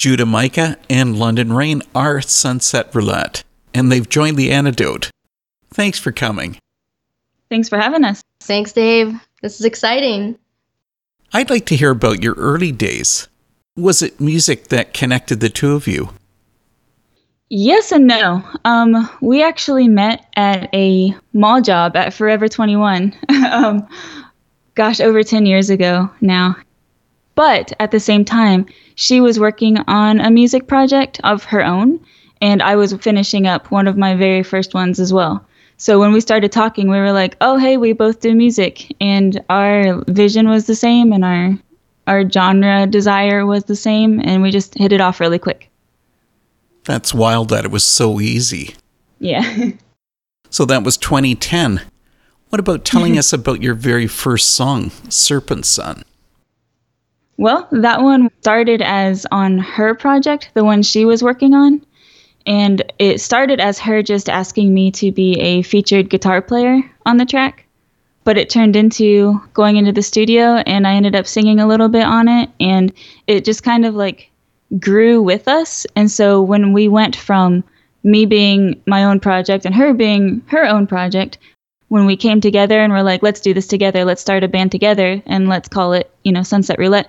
Judah Micah and London Rain are Sunset Roulette, and they've joined the antidote. Thanks for coming. Thanks for having us. Thanks, Dave. This is exciting. I'd like to hear about your early days. Was it music that connected the two of you? Yes and no. Um, we actually met at a mall job at Forever 21. um, gosh, over 10 years ago now. But at the same time, she was working on a music project of her own, and I was finishing up one of my very first ones as well. So when we started talking, we were like, "Oh, hey, we both do music, and our vision was the same, and our our genre desire was the same, and we just hit it off really quick." That's wild that it was so easy. Yeah. so that was 2010. What about telling mm-hmm. us about your very first song, Serpent Sun? Well, that one started as on her project, the one she was working on. And it started as her just asking me to be a featured guitar player on the track. But it turned into going into the studio and I ended up singing a little bit on it. And it just kind of like grew with us. And so when we went from me being my own project and her being her own project, when we came together and we're like, let's do this together, let's start a band together and let's call it, you know, Sunset Roulette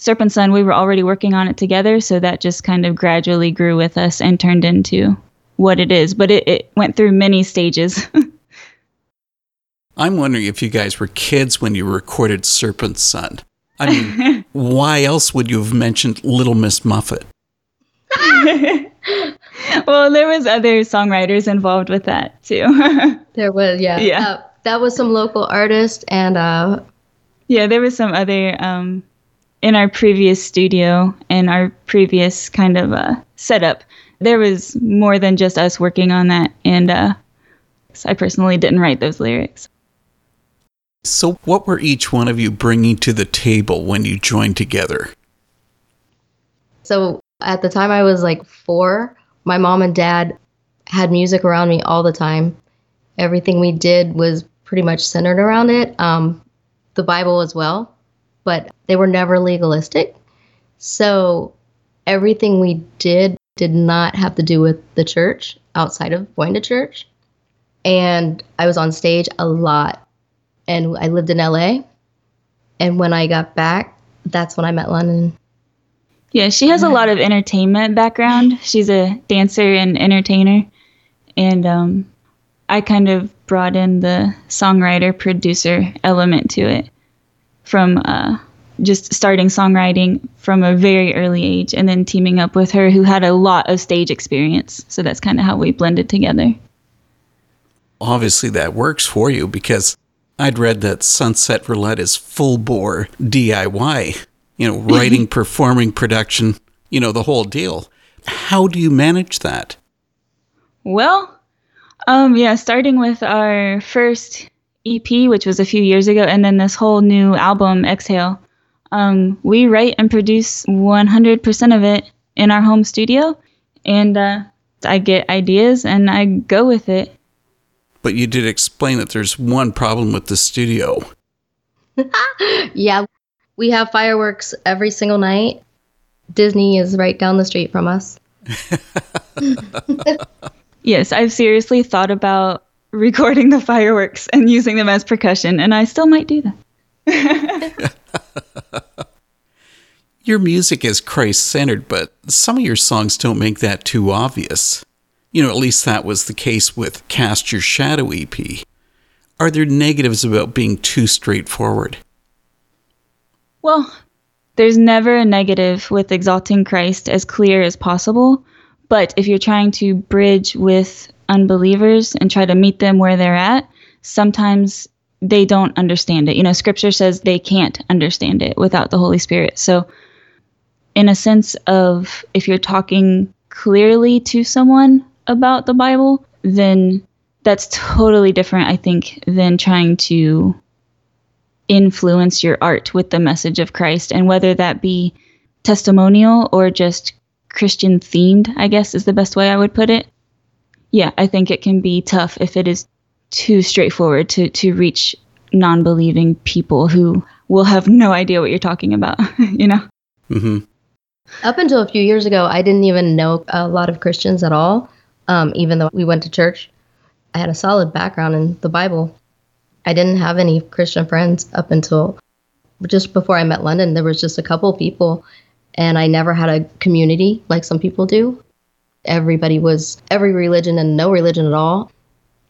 Serpent Sun, we were already working on it together, so that just kind of gradually grew with us and turned into what it is. But it, it went through many stages. I'm wondering if you guys were kids when you recorded Serpent Sun. I mean, why else would you have mentioned Little Miss Muffet? well, there was other songwriters involved with that too. there was, yeah. Yeah. Uh, that was some local artist and uh yeah, there was some other um in our previous studio and our previous kind of uh, setup, there was more than just us working on that. And uh, I personally didn't write those lyrics. So, what were each one of you bringing to the table when you joined together? So, at the time I was like four, my mom and dad had music around me all the time. Everything we did was pretty much centered around it, um, the Bible as well but they were never legalistic. So everything we did did not have to do with the church outside of going to church. And I was on stage a lot. And I lived in LA. And when I got back, that's when I met London. Yeah, she has a lot of entertainment background. She's a dancer and entertainer. And um, I kind of brought in the songwriter producer element to it from uh, just starting songwriting from a very early age and then teaming up with her who had a lot of stage experience. So that's kind of how we blended together. Obviously, that works for you because I'd read that Sunset Roulette is full bore DIY, you know, writing, performing, production, you know, the whole deal. How do you manage that? Well, um, yeah, starting with our first EP, which was a few years ago, and then this whole new album, Exhale. Um, we write and produce 100% of it in our home studio, and uh, I get ideas and I go with it. But you did explain that there's one problem with the studio. yeah, we have fireworks every single night. Disney is right down the street from us. yes, I've seriously thought about recording the fireworks and using them as percussion, and I still might do that. your music is Christ centered, but some of your songs don't make that too obvious. You know, at least that was the case with Cast Your Shadow EP. Are there negatives about being too straightforward? Well, there's never a negative with exalting Christ as clear as possible. But if you're trying to bridge with unbelievers and try to meet them where they're at, sometimes they don't understand it. You know, scripture says they can't understand it without the Holy Spirit. So, in a sense of if you're talking clearly to someone about the Bible, then that's totally different, I think, than trying to influence your art with the message of Christ. And whether that be testimonial or just Christian themed, I guess is the best way I would put it yeah, I think it can be tough if it is too straightforward to to reach non-believing people who will have no idea what you're talking about, you know. hmm Up until a few years ago, I didn't even know a lot of Christians at all, um, even though we went to church. I had a solid background in the Bible. I didn't have any Christian friends up until just before I met London. There was just a couple people, and I never had a community like some people do. Everybody was every religion and no religion at all.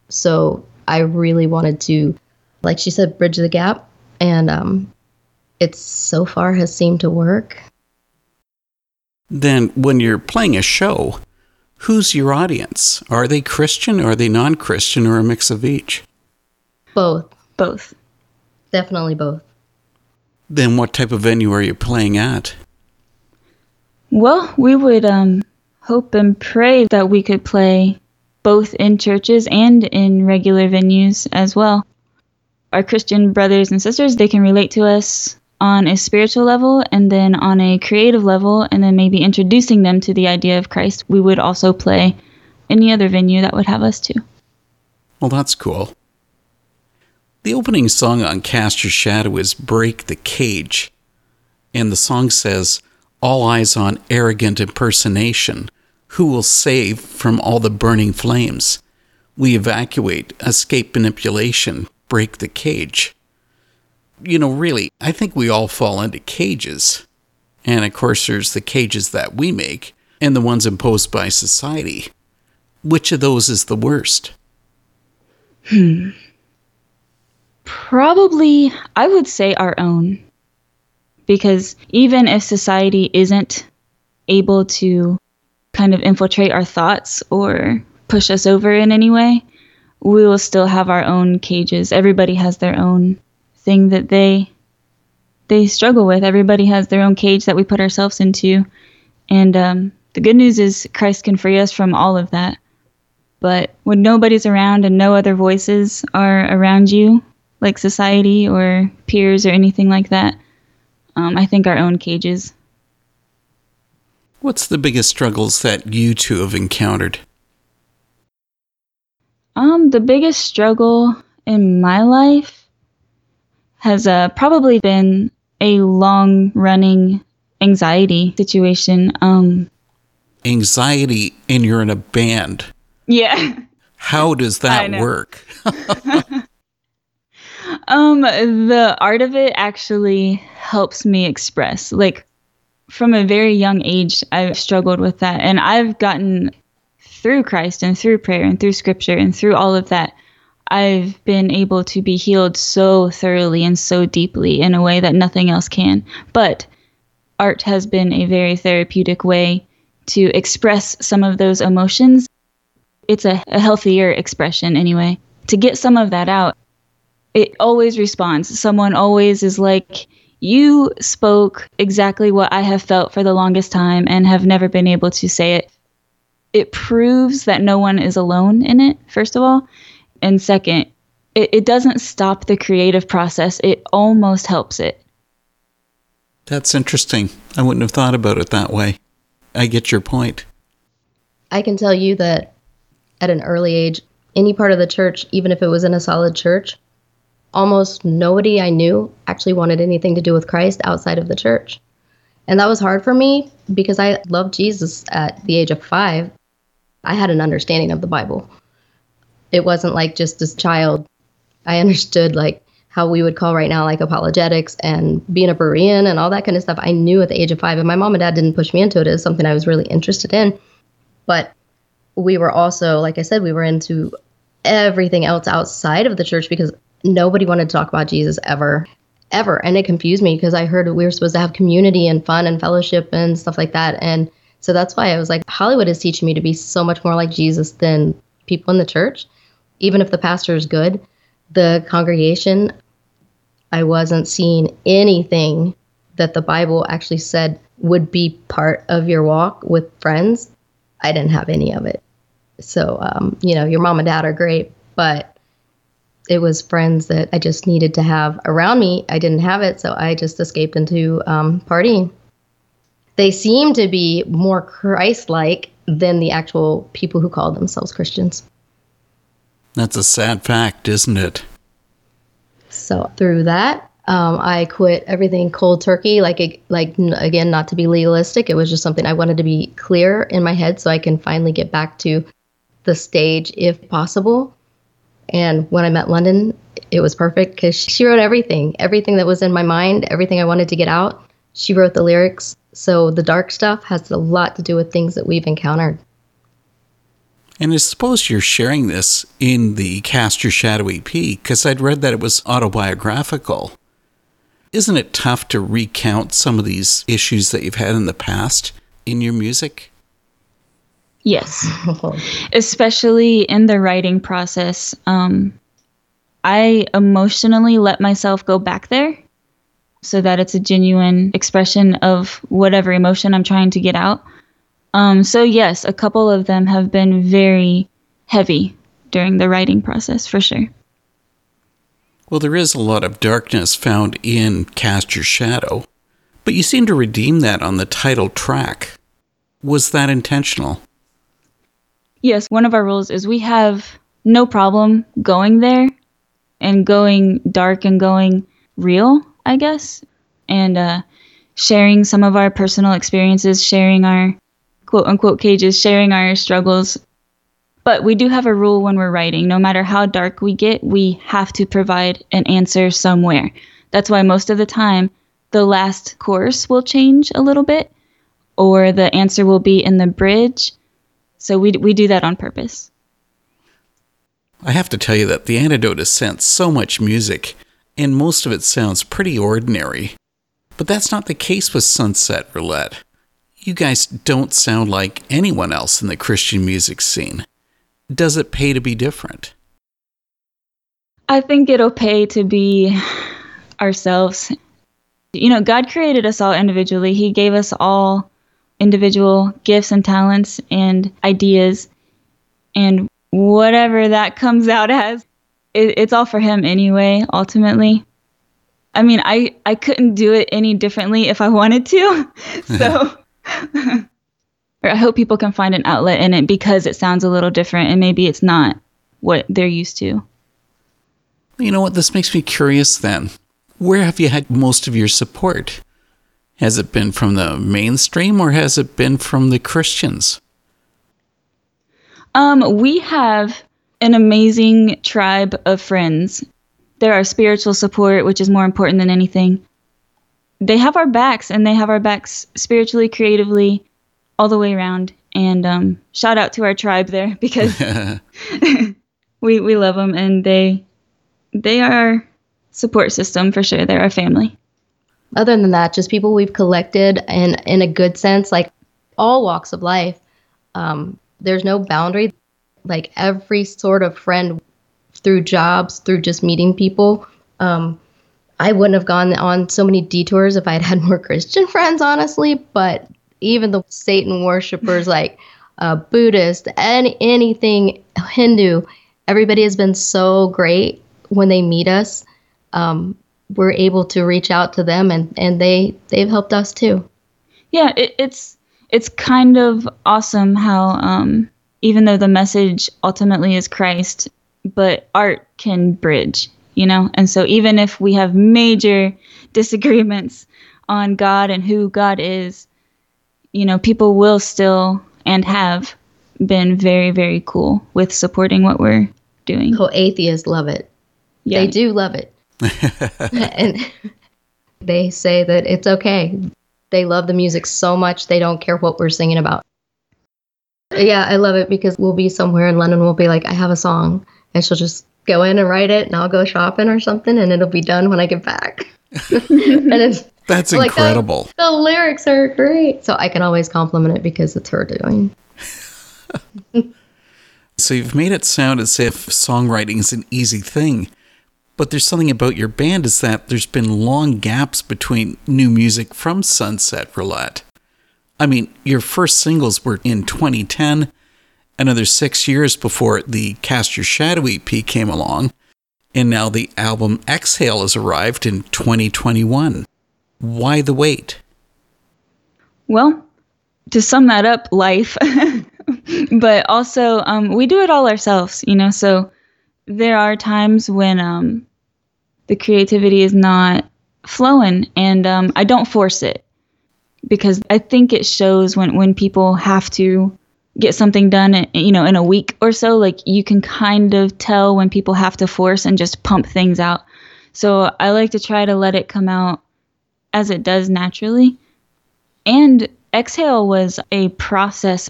So I really wanted to, like she said, bridge the gap. And um, it so far has seemed to work. Then, when you're playing a show, who's your audience? Are they Christian, or are they non Christian, or a mix of each? Both. Both. Definitely both. Then, what type of venue are you playing at? Well, we would um, hope and pray that we could play both in churches and in regular venues as well. Our Christian brothers and sisters, they can relate to us on a spiritual level and then on a creative level, and then maybe introducing them to the idea of Christ. We would also play any other venue that would have us to. Well, that's cool. The opening song on Cast Your Shadow is Break the Cage. And the song says, All eyes on arrogant impersonation. Who will save from all the burning flames? We evacuate, escape manipulation, break the cage you know, really, I think we all fall into cages. And of course, there's the cages that we make and the ones imposed by society. Which of those is the worst? Hmm. Probably, I would say our own. Because even if society isn't able to kind of infiltrate our thoughts or push us over in any way, we will still have our own cages. Everybody has their own thing that they they struggle with. Everybody has their own cage that we put ourselves into, and um, the good news is Christ can free us from all of that. But when nobody's around and no other voices are around you, like society or peers or anything like that, um, I think our own cages. What's the biggest struggles that you two have encountered? Um, the biggest struggle in my life has uh, probably been a long running anxiety situation. Um, anxiety, and you're in a band. Yeah. How does that work? um, the art of it actually helps me express. Like from a very young age, I've struggled with that, and I've gotten through Christ and through prayer and through Scripture and through all of that I've been able to be healed so thoroughly and so deeply in a way that nothing else can. But art has been a very therapeutic way to express some of those emotions. It's a, a healthier expression, anyway. To get some of that out, it always responds. Someone always is like, You spoke exactly what I have felt for the longest time and have never been able to say it. It proves that no one is alone in it, first of all and second, it, it doesn't stop the creative process, it almost helps it. That's interesting. I wouldn't have thought about it that way. I get your point. I can tell you that at an early age, any part of the church, even if it was in a solid church, almost nobody I knew actually wanted anything to do with Christ outside of the church. And that was hard for me because I loved Jesus at the age of five. I had an understanding of the Bible it wasn't like just as child. I understood like how we would call right now like apologetics and being a Berean and all that kind of stuff. I knew at the age of five, and my mom and dad didn't push me into it. It was something I was really interested in. But we were also, like I said, we were into everything else outside of the church because nobody wanted to talk about Jesus ever, ever. And it confused me because I heard we were supposed to have community and fun and fellowship and stuff like that. And so that's why I was like, Hollywood is teaching me to be so much more like Jesus than people in the church even if the pastor is good, the congregation, I wasn't seeing anything that the Bible actually said would be part of your walk with friends. I didn't have any of it. So, um, you know, your mom and dad are great, but it was friends that I just needed to have around me. I didn't have it, so I just escaped into um, partying. They seem to be more Christ like than the actual people who call themselves Christians. That's a sad fact, isn't it? So, through that, Um, I quit everything cold turkey. Like, like again, not to be legalistic. It was just something I wanted to be clear in my head, so I can finally get back to the stage if possible. And when I met London, it was perfect because she wrote everything, everything that was in my mind, everything I wanted to get out. She wrote the lyrics. So the dark stuff has a lot to do with things that we've encountered. And I suppose you're sharing this in the Cast Your Shadow EP because I'd read that it was autobiographical. Isn't it tough to recount some of these issues that you've had in the past in your music? Yes, especially in the writing process. Um, I emotionally let myself go back there so that it's a genuine expression of whatever emotion I'm trying to get out. Um, so, yes, a couple of them have been very heavy during the writing process for sure. Well, there is a lot of darkness found in Cast Your Shadow, but you seem to redeem that on the title track. Was that intentional? Yes, one of our rules is we have no problem going there and going dark and going real, I guess, and uh, sharing some of our personal experiences, sharing our quote unquote cages, sharing our struggles. But we do have a rule when we're writing no matter how dark we get, we have to provide an answer somewhere. That's why most of the time the last chorus will change a little bit, or the answer will be in the bridge. So we, we do that on purpose. I have to tell you that The Antidote has sent so much music, and most of it sounds pretty ordinary. But that's not the case with Sunset Roulette. You guys don't sound like anyone else in the Christian music scene. Does it pay to be different? I think it'll pay to be ourselves. You know, God created us all individually. He gave us all individual gifts and talents and ideas. And whatever that comes out as, it, it's all for him anyway, ultimately. I mean, I, I couldn't do it any differently if I wanted to. so I hope people can find an outlet in it because it sounds a little different and maybe it's not what they're used to. You know what? This makes me curious then. Where have you had most of your support? Has it been from the mainstream or has it been from the Christians? Um, we have an amazing tribe of friends. There are spiritual support, which is more important than anything. They have our backs, and they have our backs spiritually, creatively, all the way around. And um, shout out to our tribe there because we we love them, and they they are our support system for sure. They're our family. Other than that, just people we've collected in in a good sense, like all walks of life. Um, there's no boundary. Like every sort of friend through jobs, through just meeting people. Um, I wouldn't have gone on so many detours if I had had more Christian friends, honestly. But even the Satan worshippers, like uh, Buddhist, any anything Hindu, everybody has been so great when they meet us. Um, we're able to reach out to them, and and they they've helped us too. Yeah, it, it's it's kind of awesome how um, even though the message ultimately is Christ, but art can bridge, you know? And so even if we have major disagreements on God and who God is, you know, people will still and have been very, very cool with supporting what we're doing. Oh, atheists love it. Yeah. They do love it. And they say that it's okay. They love the music so much they don't care what we're singing about. Yeah, I love it because we'll be somewhere and London will be like, I have a song. And she'll just go in and write it and I'll go shopping or something and it'll be done when I get back. and it's That's like, oh, incredible. The, the lyrics are great. So I can always compliment it because it's her doing. so you've made it sound as if songwriting is an easy thing. But there's something about your band is that there's been long gaps between new music from Sunset Roulette. I mean, your first singles were in 2010, another six years before the Cast Your Shadow EP came along, and now the album Exhale has arrived in 2021. Why the wait? Well, to sum that up, life. but also, um, we do it all ourselves, you know, so there are times when um, the creativity is not flowing, and um, I don't force it. Because I think it shows when when people have to get something done you know in a week or so like you can kind of tell when people have to force and just pump things out. So i like to try to let it come out as it does naturally. And exhale was a process.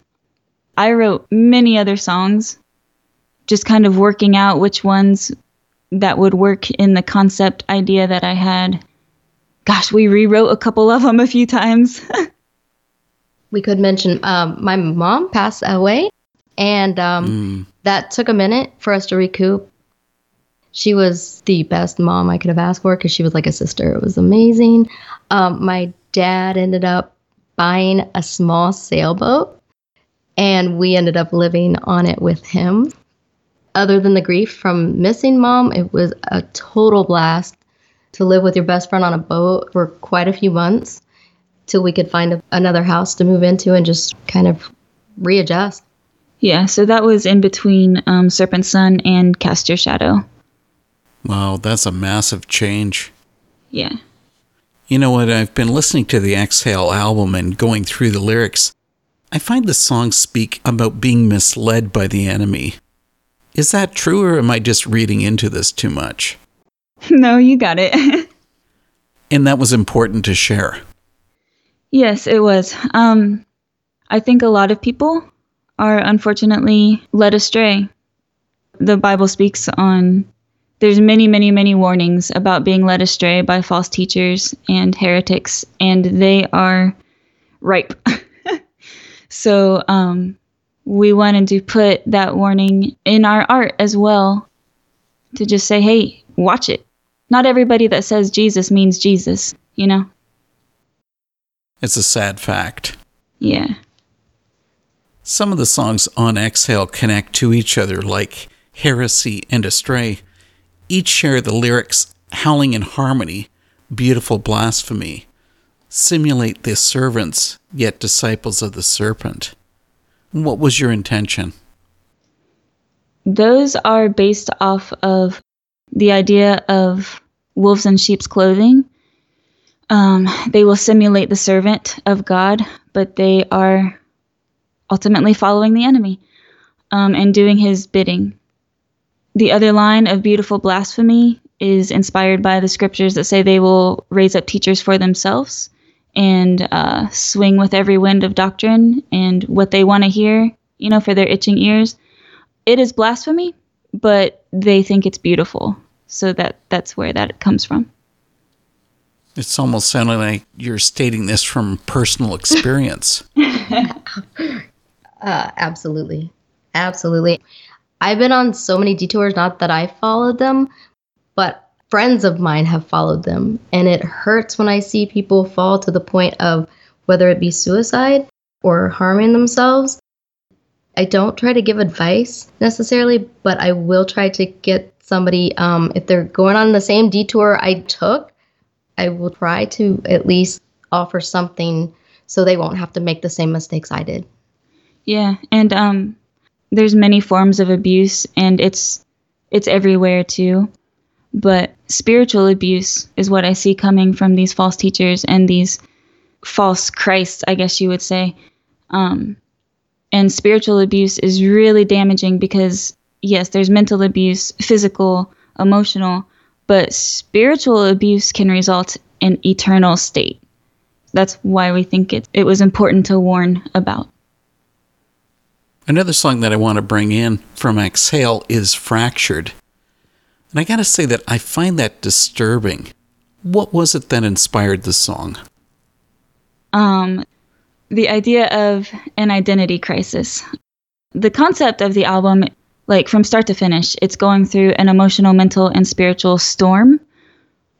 I wrote many other songs just kind of working out which ones that would work in the concept idea that i had gosh we rewrote a couple of them a few times we could mention um, my mom passed away, and um, mm. that took a minute for us to recoup. She was the best mom I could have asked for because she was like a sister. It was amazing. Um, my dad ended up buying a small sailboat, and we ended up living on it with him. Other than the grief from missing mom, it was a total blast to live with your best friend on a boat for quite a few months till we could find a, another house to move into and just kind of readjust. Yeah, so that was in between um, Serpent Sun and Cast Your Shadow. Wow, that's a massive change. Yeah. You know what? I've been listening to the Exhale album and going through the lyrics. I find the songs speak about being misled by the enemy. Is that true, or am I just reading into this too much? No, you got it. and that was important to share. Yes, it was. Um, I think a lot of people are unfortunately led astray. The Bible speaks on there's many, many, many warnings about being led astray by false teachers and heretics, and they are ripe. so um, we wanted to put that warning in our art as well to just say, hey, watch it. Not everybody that says Jesus means Jesus, you know? It's a sad fact. Yeah. Some of the songs on Exhale connect to each other, like Heresy and Astray. Each share the lyrics howling in harmony, beautiful blasphemy, simulate the servants, yet disciples of the serpent. What was your intention? Those are based off of the idea of wolves in sheep's clothing um, they will simulate the servant of God, but they are ultimately following the enemy um, and doing his bidding. The other line of beautiful blasphemy is inspired by the scriptures that say they will raise up teachers for themselves and uh, swing with every wind of doctrine and what they want to hear, you know, for their itching ears. It is blasphemy, but they think it's beautiful. So that that's where that comes from. It's almost sounding like you're stating this from personal experience. uh, absolutely. Absolutely. I've been on so many detours, not that I followed them, but friends of mine have followed them. And it hurts when I see people fall to the point of whether it be suicide or harming themselves. I don't try to give advice necessarily, but I will try to get somebody, um, if they're going on the same detour I took, I will try to at least offer something so they won't have to make the same mistakes I did. Yeah, and um there's many forms of abuse and it's it's everywhere too. But spiritual abuse is what I see coming from these false teachers and these false Christs, I guess you would say. Um, and spiritual abuse is really damaging because, yes, there's mental abuse, physical, emotional, but spiritual abuse can result in eternal state. That's why we think it, it was important to warn about. Another song that I want to bring in from Exhale is Fractured. And I got to say that I find that disturbing. What was it that inspired the song? Um, the idea of an identity crisis. The concept of the album like from start to finish, it's going through an emotional, mental, and spiritual storm.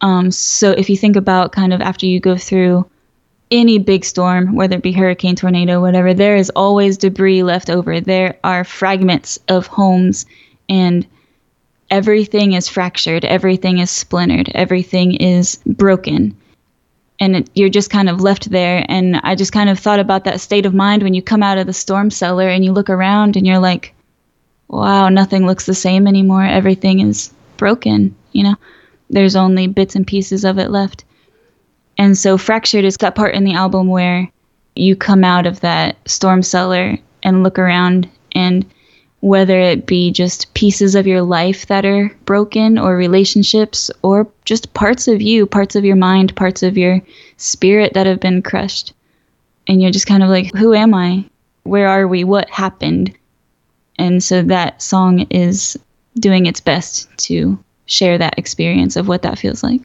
Um, so if you think about kind of after you go through any big storm, whether it be hurricane, tornado, whatever, there is always debris left over. There are fragments of homes, and everything is fractured, everything is splintered, everything is broken. And it, you're just kind of left there. And I just kind of thought about that state of mind when you come out of the storm cellar and you look around and you're like, wow, nothing looks the same anymore. Everything is broken, you know. There's only bits and pieces of it left. And so Fractured is that part in the album where you come out of that storm cellar and look around and whether it be just pieces of your life that are broken or relationships or just parts of you, parts of your mind, parts of your spirit that have been crushed. And you're just kind of like, who am I? Where are we? What happened? And so that song is doing its best to share that experience of what that feels like.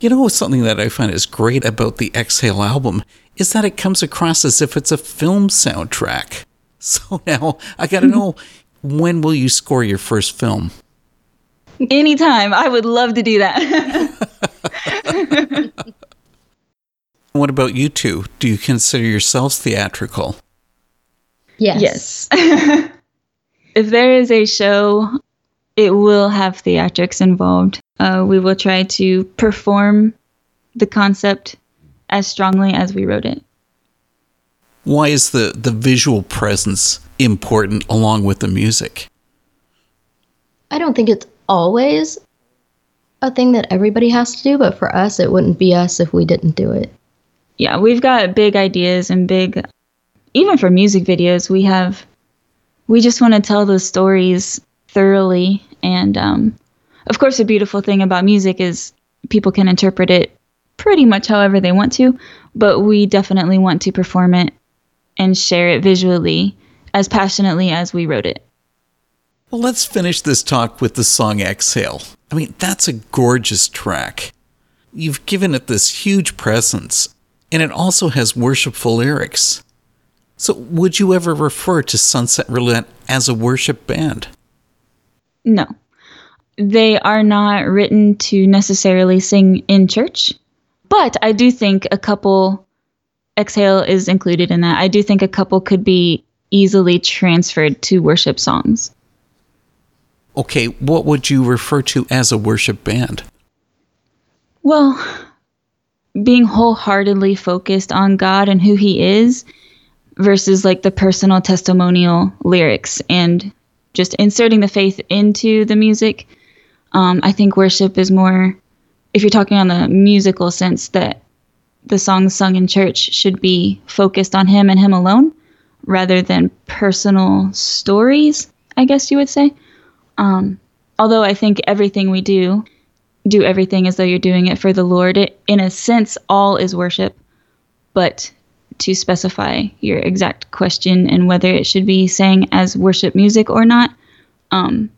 You know, something that I find is great about the Exhale album is that it comes across as if it's a film soundtrack. So now I got to know when will you score your first film? Anytime. I would love to do that. what about you two? Do you consider yourselves theatrical? Yes. Yes. if there is a show, it will have theatrics involved. Uh, we will try to perform the concept as strongly as we wrote it. Why is the, the visual presence important along with the music? I don't think it's always a thing that everybody has to do, but for us, it wouldn't be us if we didn't do it. Yeah, we've got big ideas and big, even for music videos, we have, we just want to tell those stories thoroughly. And um, of course, the beautiful thing about music is people can interpret it pretty much however they want to, but we definitely want to perform it and share it visually as passionately as we wrote it. Well, let's finish this talk with the song Exhale. I mean, that's a gorgeous track. You've given it this huge presence, and it also has worshipful lyrics. So, would you ever refer to Sunset Roulette as a worship band? No. They are not written to necessarily sing in church, but I do think a couple exhale is included in that. I do think a couple could be easily transferred to worship songs. Okay, what would you refer to as a worship band? Well, being wholeheartedly focused on God and who He is versus like the personal testimonial lyrics and just inserting the faith into the music. Um, I think worship is more, if you're talking on the musical sense, that the songs sung in church should be focused on him and him alone rather than personal stories, I guess you would say. Um, although I think everything we do, do everything as though you're doing it for the Lord. It, in a sense, all is worship, but to specify your exact question and whether it should be sang as worship music or not, um,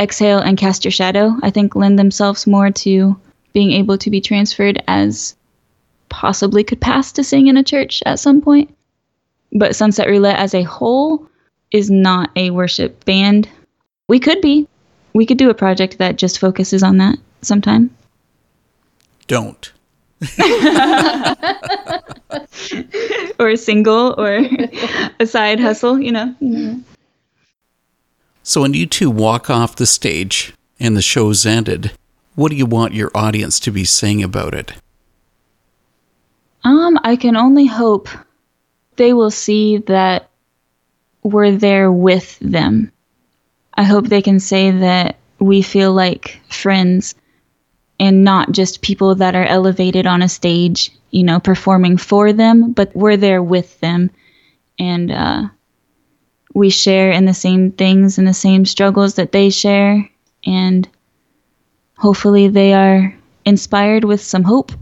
exhale and cast your shadow, I think, lend themselves more to being able to be transferred as possibly could pass to sing in a church at some point. But Sunset Roulette as a whole is not a worship band. We could be. We could do a project that just focuses on that sometime. Don't. or a single or a side hustle, you know. So when you two walk off the stage and the show's ended, what do you want your audience to be saying about it? Um, I can only hope they will see that we're there with them. I hope they can say that we feel like friends and not just people that are elevated on a stage, you know, performing for them, but we're there with them. And uh, we share in the same things and the same struggles that they share. And hopefully they are inspired with some hope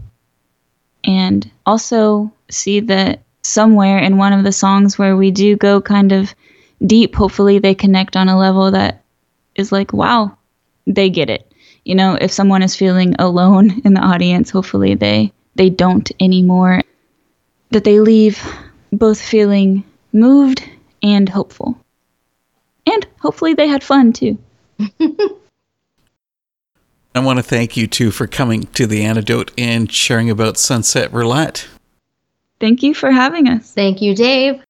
and also see that somewhere in one of the songs where we do go kind of deep, hopefully they connect on a level that is like, wow, they get it. You know, if someone is feeling alone in the audience, hopefully they they don't anymore. That they leave both feeling moved and hopeful. And hopefully they had fun too. I want to thank you too for coming to the antidote and sharing about Sunset Roulette. Thank you for having us. Thank you, Dave.